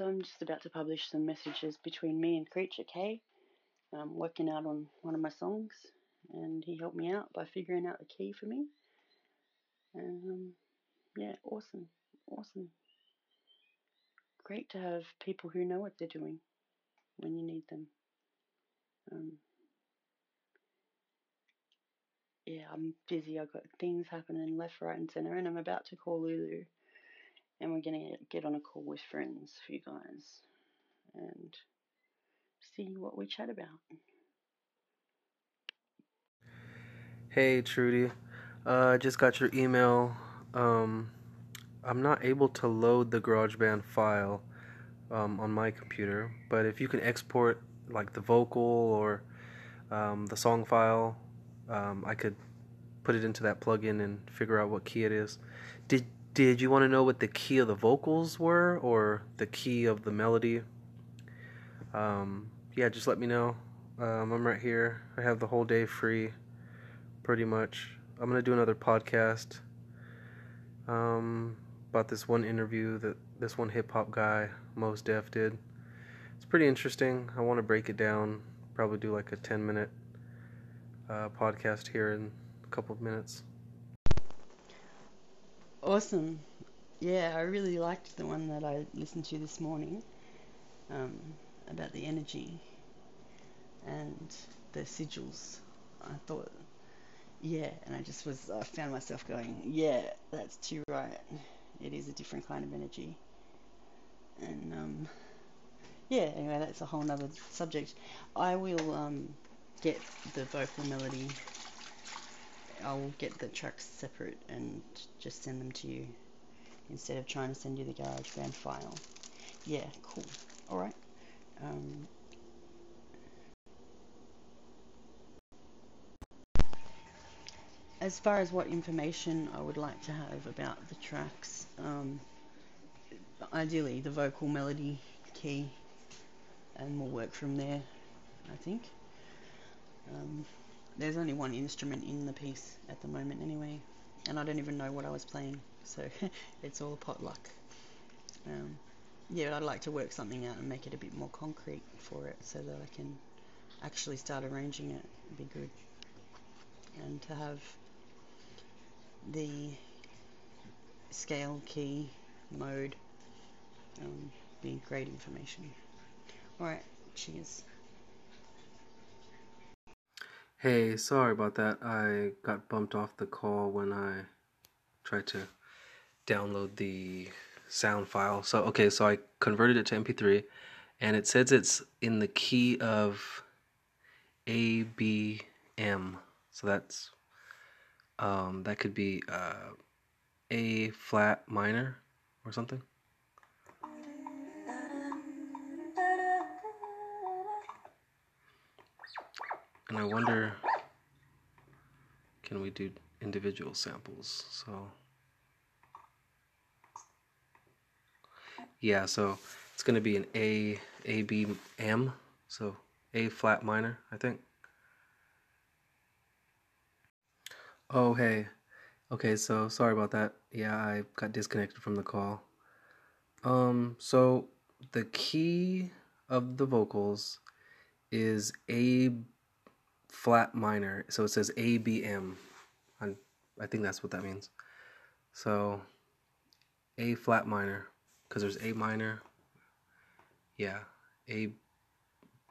so I'm just about to publish some messages between me and Creature K. I'm working out on one of my songs, and he helped me out by figuring out the key for me. Um, yeah, awesome, awesome. Great to have people who know what they're doing when you need them. Um, yeah, I'm busy. I've got things happening left, right, and center, and I'm about to call Lulu, and we're gonna get on a call with friends for you guys, and see what we chat about. Hey Trudy, uh, just got your email. Um, I'm not able to load the GarageBand file um, on my computer, but if you can export like the vocal or um, the song file, um, I could put it into that plugin and figure out what key it is. Did Did you want to know what the key of the vocals were or the key of the melody? Um, yeah, just let me know. Um, I'm right here. I have the whole day free pretty much. I'm gonna do another podcast um, about this one interview that this one hip hop guy, Mos Def, did. It's pretty interesting. I want to break it down. Probably do like a 10 minute uh, podcast here in a couple of minutes. Awesome. Yeah, I really liked the one that I listened to this morning um, about the energy and the sigils. I thought yeah, and I just was, I found myself going, yeah, that's too right. It is a different kind of energy. And, um, yeah, anyway, that's a whole nother subject. I will, um, get the vocal melody, I'll get the tracks separate and just send them to you instead of trying to send you the GarageBand file. Yeah, cool. Alright. Um, as far as what information I would like to have about the tracks, um, ideally the vocal melody key, and we'll work from there, I think. Um, there's only one instrument in the piece at the moment anyway, and I don't even know what I was playing, so it's all potluck. Um, yeah, I'd like to work something out and make it a bit more concrete for it so that I can actually start arranging it. It'd be good. And to have the scale key mode um, be great information. Alright, cheers. Hey, sorry about that. I got bumped off the call when I tried to download the sound file. So, okay, so I converted it to MP3 and it says it's in the key of A, B, M. So that's um, that could be uh, A flat minor or something. And I wonder, can we do individual samples? So, yeah, so it's going to be an A, A, B, M. So A flat minor, I think. Oh, hey. Okay, so sorry about that. Yeah, I got disconnected from the call. Um, so the key of the vocals is A flat minor. So it says A B M. I think that's what that means. So A flat minor because there's A minor. Yeah, A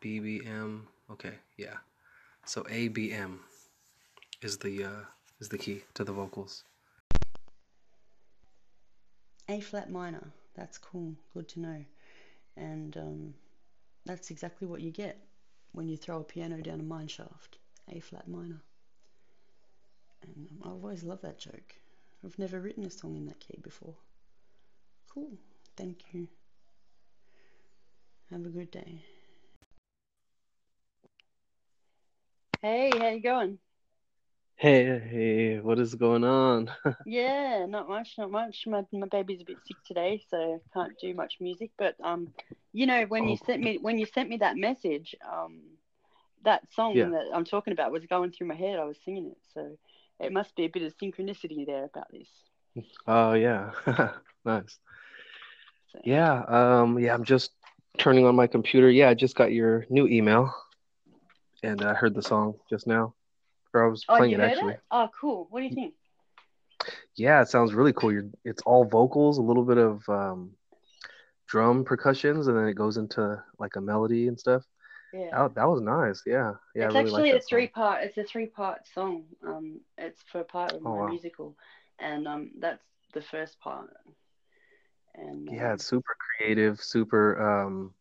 B B M. Okay, yeah. So A B M is the uh is the key to the vocals. A flat minor. That's cool. Good to know. And um, that's exactly what you get when you throw a piano down a mine shaft. A flat minor. And um, I've always loved that joke. I've never written a song in that key before. Cool. Thank you. Have a good day. Hey, how you going? Hey, hey, what is going on? Yeah, not much, not much. My my baby's a bit sick today, so can't do much music. But um, you know, when you Oh, sent me when you sent me that message, um, that song yeah. that I'm talking about was going through my head. I was singing it, so it must be a bit of synchronicity there about this. Oh, yeah. Nice. So, Yeah, um, yeah, I'm just turning on my computer. Yeah, I just got your new email, and I heard the song just now. Or I was Oh, playing it actually. it? Oh, cool. What do you think? Yeah, it sounds really cool. You're, it's all vocals, a little bit of um, drum percussions, and then it goes into like a melody and stuff. Yeah. That, that was nice. Yeah, yeah, it's really actually a three song. part. It's a three part song. Um, it's for part of Oh, my wow. musical, and um, that's the first part. And Yeah, um, it's super creative, super um,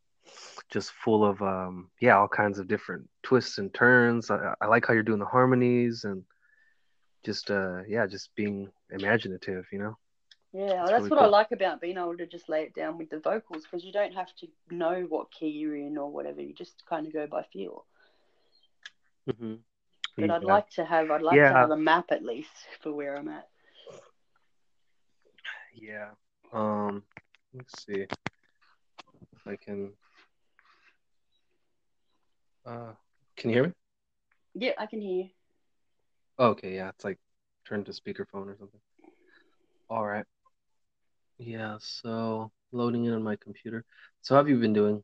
just full of um, yeah, all kinds of different twists and turns. I, I like how you're doing the harmonies and just uh, yeah, just being imaginative, you know. yeah, well, That's that's really what I like about being able to just lay it down with the vocals because you don't have to know what key you're in or whatever. You just kind of go by feel. hmm But I'd like to have. I'd like to have a map at least for where I'm at. yeah. Um, let's see if I can. Uh, can you hear me? Yeah, I can hear you. Oh, okay, yeah, it's like turned to speakerphone or something. All right. Yeah, so loading in on my computer. So how have you been doing?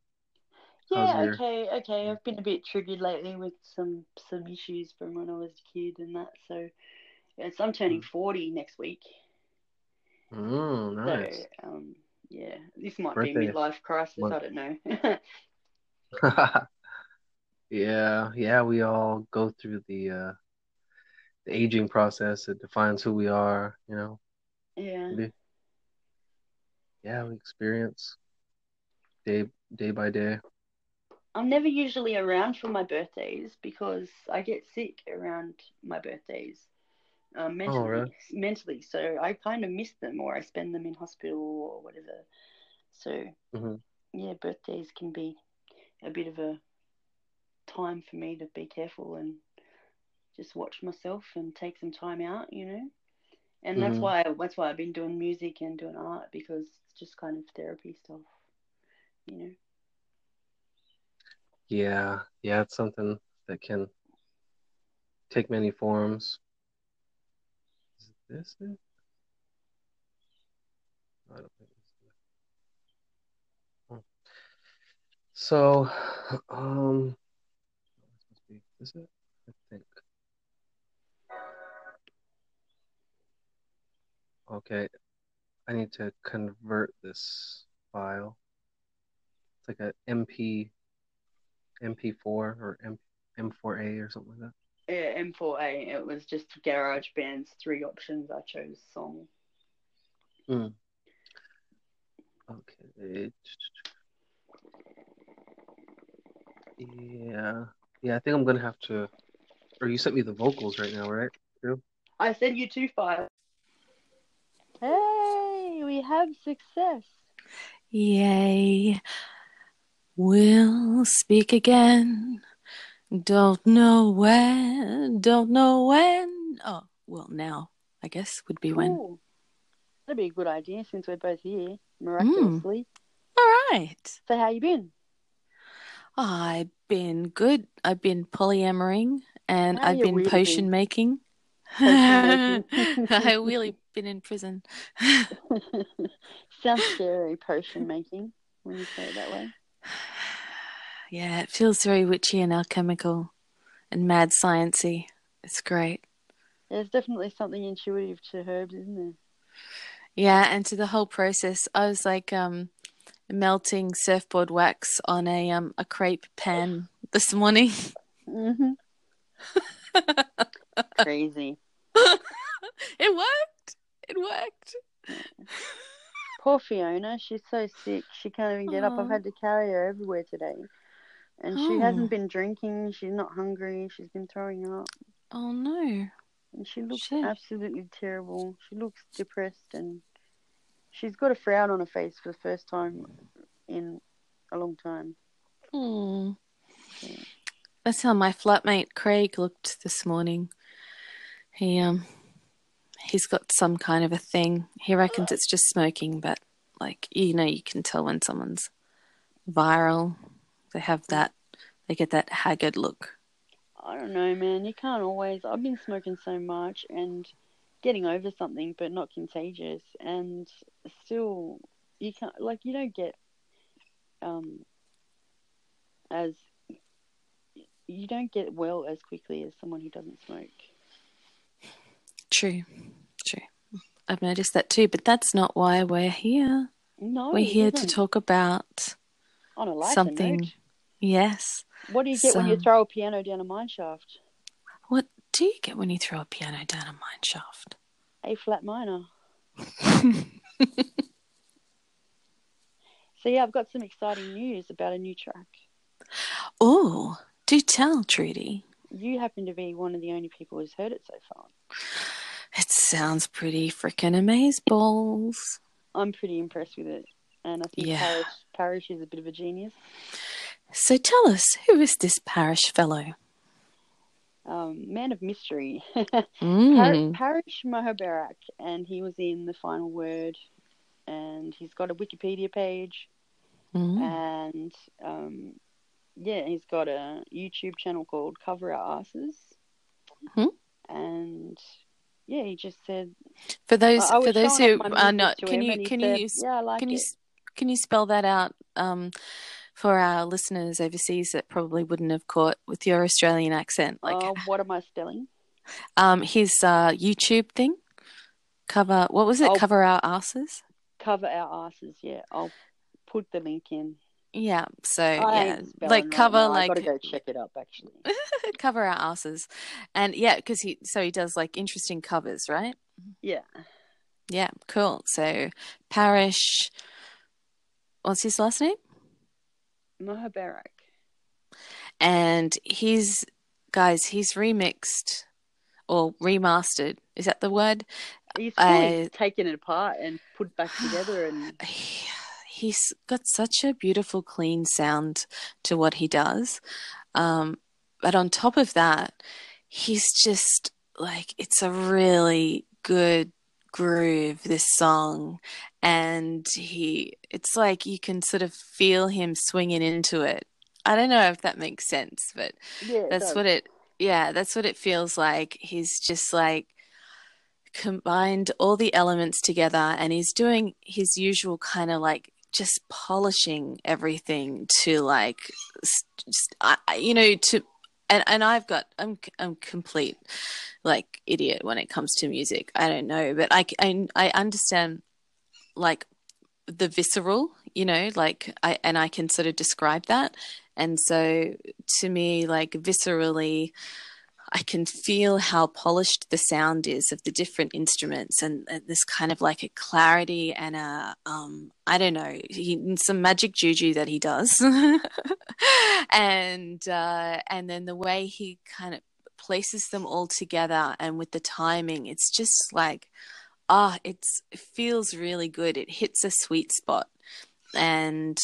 Yeah, your okay, okay. I've been a bit triggered lately with some some issues from when I was a kid and that. So, yeah, yes, I'm turning Mm. 40 next week. Mm, nice. So, um, yeah, this might be a midlife crisis. month. I don't know. Yeah, yeah, we all go through the uh the aging process. It defines who we are, you know. yeah. We- Yeah, we experience day day by day. I'm never usually around for my birthdays because I get sick around my birthdays. Um, mentally, Oh, really? mentally. So I kind of miss them, or I spend them in hospital or whatever. So Mhm. yeah, birthdays can be a bit of a time for me to be careful and just watch myself and take some time out, you know. And that's Mhm. why that's why I've been doing music and doing art because it's just kind of therapy stuff, you know. Yeah, yeah, it's something that can take many forms. Is this it? I don't think is it. Oh. So, um, this must be, is it? I think. Okay, I need to convert this file. It's like a MP, MP4 or M, M4A or something like that. Yeah, M4A. It was just GarageBand's three options. I chose song. Hmm. Okay. Yeah. Yeah, I think I'm gonna have to. Or you sent me the vocals right now, right? I sent you two files. Hey, we have success. Yay. We'll speak again. Don't know when, don't know when. Oh, well, now, I guess, would be when. That'd be a good idea since we're both here hmm. miraculously. All right. So how you been? I've been good. I've been polyamoring and I've been weirdo potion bee. making. Potion making. I really been in prison. Sounds scary, potion making, when you say it that way. yeah, it feels very witchy and alchemical and mad sciency. It's great. There's definitely something intuitive to herbs, isn't there? Yeah, and to the whole process, I was like um, melting surfboard wax on a um, a crepe pan this morning. hmm Crazy. it worked. It worked. Poor Fiona, she's so sick. She can't even get up. I've had to carry her everywhere today. And she Oh. hasn't been drinking. She's not hungry. She's been throwing up. Oh no. And she looks Shit. absolutely terrible. She looks depressed and she's got a frown on her face for the first time in a long time. Hmm. Yeah. That's how my flatmate Craig looked this morning. He um he's got some kind of a thing. He reckons it's just smoking, but like you know, you can tell when someone's viral. They have that they get that haggard look. I don't know, man. You can't always. I've been smoking so much and getting over something, but not contagious. And still, you can't like you don't get um as you don't get well as quickly as someone who doesn't smoke. True, true. I've noticed that too, but that's not why we're here. No, we're here to talk about on a lighter something. note. Yes. What do you get when you throw a piano down a mine shaft? What do you get when you throw a piano down a mine shaft? A flat minor. So yeah, I've got some exciting news about a new track. Oh, do tell, Trudy. You happen to be one of the only people who's heard it so far. It sounds pretty freaking amazeballs. I'm pretty impressed with it, and I think Yeah. Parish, Parish is a bit of a genius. So tell us, who is this parish fellow? Um, man of mystery, Mm. Par- Parish Mohabarak, and he was in the Final Word, and he's got a Wikipedia page, Mm. and um, yeah, he's got a YouTube channel called Cover Our Asses, Mhm. and yeah, he just said For those for those who are not, can you can said, you yeah, I like can you it. s- can you spell that out um, for our listeners overseas that probably wouldn't have caught with your Australian accent? Like oh, what am I spelling? um, his uh, YouTube thing. Cover what was it? Oh. Cover our asses. Cover Our Asses. Yeah, I'll put the link in. Yeah. So I yeah, like right cover. I like gotta go check it up actually. cover our asses, and yeah, because he so he does like interesting covers, right? Yeah, Yeah, cool. So Parish, what's his last name? Mohabarak. And he's guys, he's remixed or remastered. Is that the word? He's fully I- taken it apart and put back together, and He- He's got such a beautiful, clean sound to what he does. Um, but on top of that, he's just like, it's a really good groove, this song. And he, it's like you can sort of feel him swinging into it. I don't know if that makes sense, but yeah, that's does. what it yeah that's what it feels like he's just like combined all the elements together and he's doing his usual kind of like just polishing everything to like s- just, I, I- you know to and and I've got I'm I'm complete like idiot when it comes to music. I don't know but I I, I understand like the visceral you know like I and I can sort of describe that. And so to me like viscerally I can feel how polished the sound is of the different instruments and, and this kind of like a clarity and a um I don't know he, some magic juju that he does. And uh and then the way he kind of places them all together and with the timing it's just like ah it's it feels really good. It hits a sweet spot. And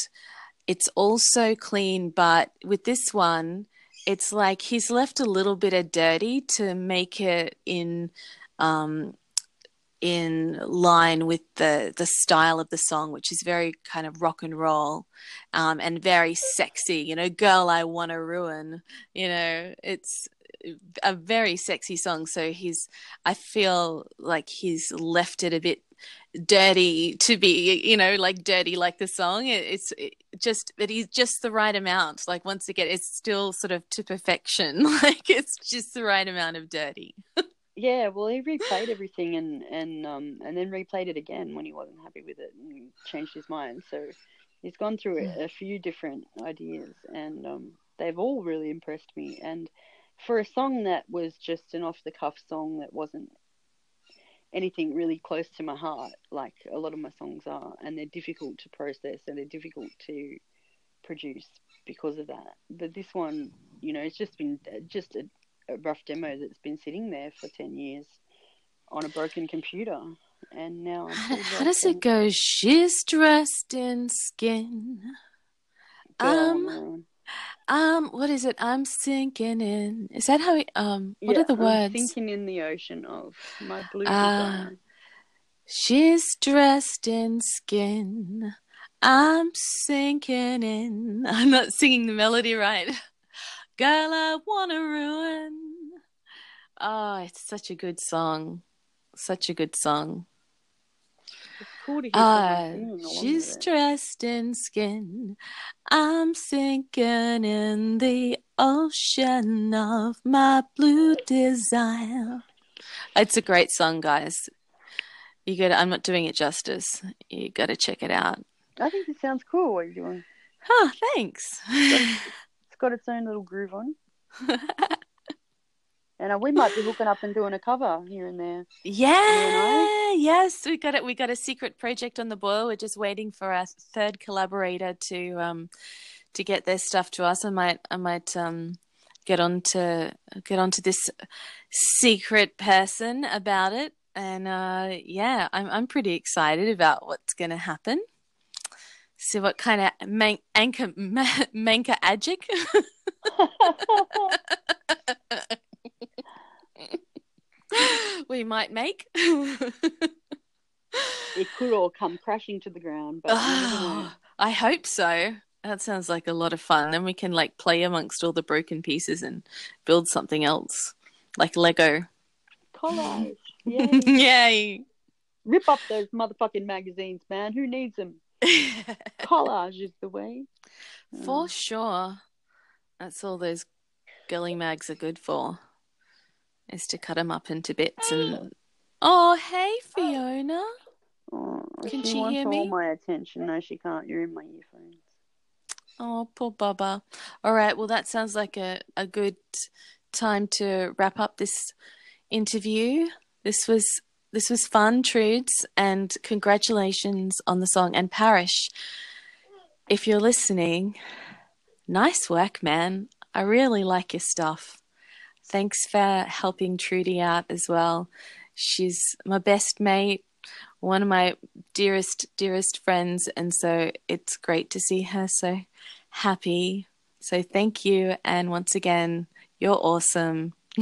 it's also clean but with this one it's like he's left a little bit of dirty to make it in um in line with the the style of the song which is very kind of rock and roll um and very sexy. You know girl i want to ruin you know it's a very sexy song. So he's i feel like he's left it a bit dirty to be you know like dirty like the song it, it's it just but he's just the right amount like once again it's still sort of to perfection like it's just the right amount of dirty Yeah, well, he replayed everything and and um and then replayed it again when he wasn't happy with it and changed his mind. So he's gone through a, a few different ideas and um they've all really impressed me. And for a song that was just an off the cuff song that wasn't anything really close to my heart, like a lot of my songs are, and they're difficult to process and they're difficult to produce because of that. But this one, you know, it's just been just a, a rough demo that's been sitting there for 10 years on a broken computer. And now how, how does it go she's dressed in skin um. Um what is it i'm sinking in is that how he, um what Yeah, are the words? I'm Sinking in the ocean of my blue desire. She's dressed in skin. I'm sinking in. I'm not singing the melody right. Girl, I wanna ruin. Oh, it's such a good song. Such a good song. Cool to hear along uh, she's dressed in skin. I'm sinking in the ocean of my blue desire. It's a great song, guys. You got. I'm not doing it justice. You got to check it out. I think it sounds cool what you're doing. Oh, thanks. It's got its own little groove on. And we might be hooking up and doing a cover here and there. Yeah, yes, we got it. We got a secret project on the boil. We're just waiting for our third collaborator to um to get their stuff to us. I might I might um get on to get onto this secret person about it. And uh yeah, I'm I'm pretty excited about what's going to happen. See what kind of man- anchor ma- manka adjik we might make. It could all come crashing to the ground, but you never oh, know. Oh, I hope so. That sounds like a lot of fun. Then we can like play amongst all the broken pieces and build something else, like Lego. collage. Yay. Yay! Rip up those motherfucking magazines, man. Who needs them? Collage is the way. for uh. sure. That's all those girly mags are good for, is to cut them up into bits and. Oh, oh hey Fiona. Oh, oh, Can she, she wants hear all my attention. No, she can't. You're in my earphones. Oh, poor Bubba. All right, well, that sounds like a, a good time to wrap up this interview. This was this was fun, Trudes, and congratulations on the song. And Parish, if you're listening, nice work, man. I really like your stuff. Thanks for helping Trudy out as well. She's my best mate, one of my dearest, dearest friends, and so it's great to see her so happy. So thank you, and once again, you're awesome.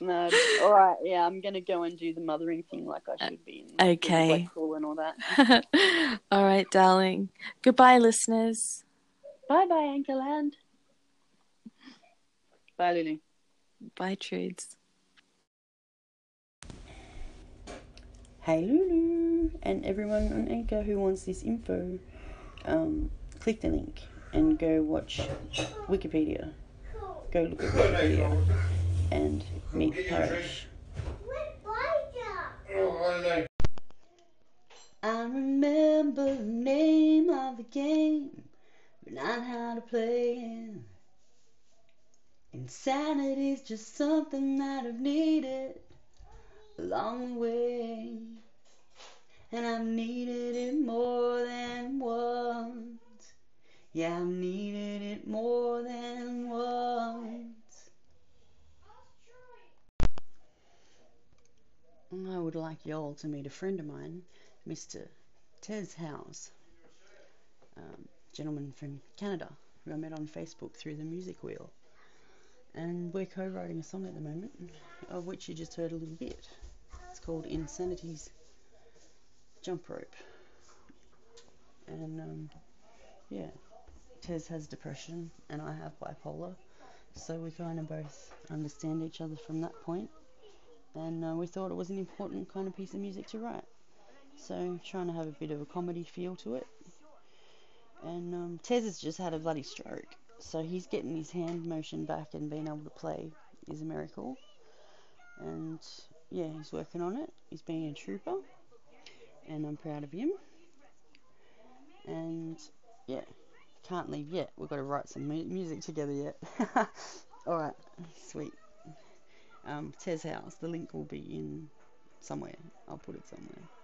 No, all right. Yeah, I'm gonna go and do the mothering thing like I should be. And okay. Cool and all that. All right, darling. Goodbye, listeners. Bye, bye, Anchorland. Bye, Lily. Bye, Trudes. Hey Lulu and everyone on Anchor who wants this info, um, click the link and go watch Wikipedia. Go look at Wikipedia and meet Parish. I remember the name of the game, but not how to play it. Insanity's just something that I've needed along the way. And I've needed it more than once. Yeah, I've needed it more than once. I would like y'all to meet a friend of mine, Mr. Tez House, um, gentleman from Canada, who I met on Facebook through the music wheel. And we're co writing a song at the moment, of which you just heard a little bit. It's called Insanity's Jump Rope. And um, yeah, Tez has depression and I have bipolar, so we kind of both understand each other from that point. And uh, we thought it was an important kind of piece of music to write. So trying to have a bit of a comedy feel to it. And um, Tez has just had a bloody stroke, so he's getting his hand motion back and being able to play is a miracle. And yeah, he's working on it. He's being a trooper, and I'm proud of him. And yeah, can't leave yet. We've got to write some mu- music together yet. All right, sweet. Um, Tez House. The link will be in somewhere. I'll put it somewhere.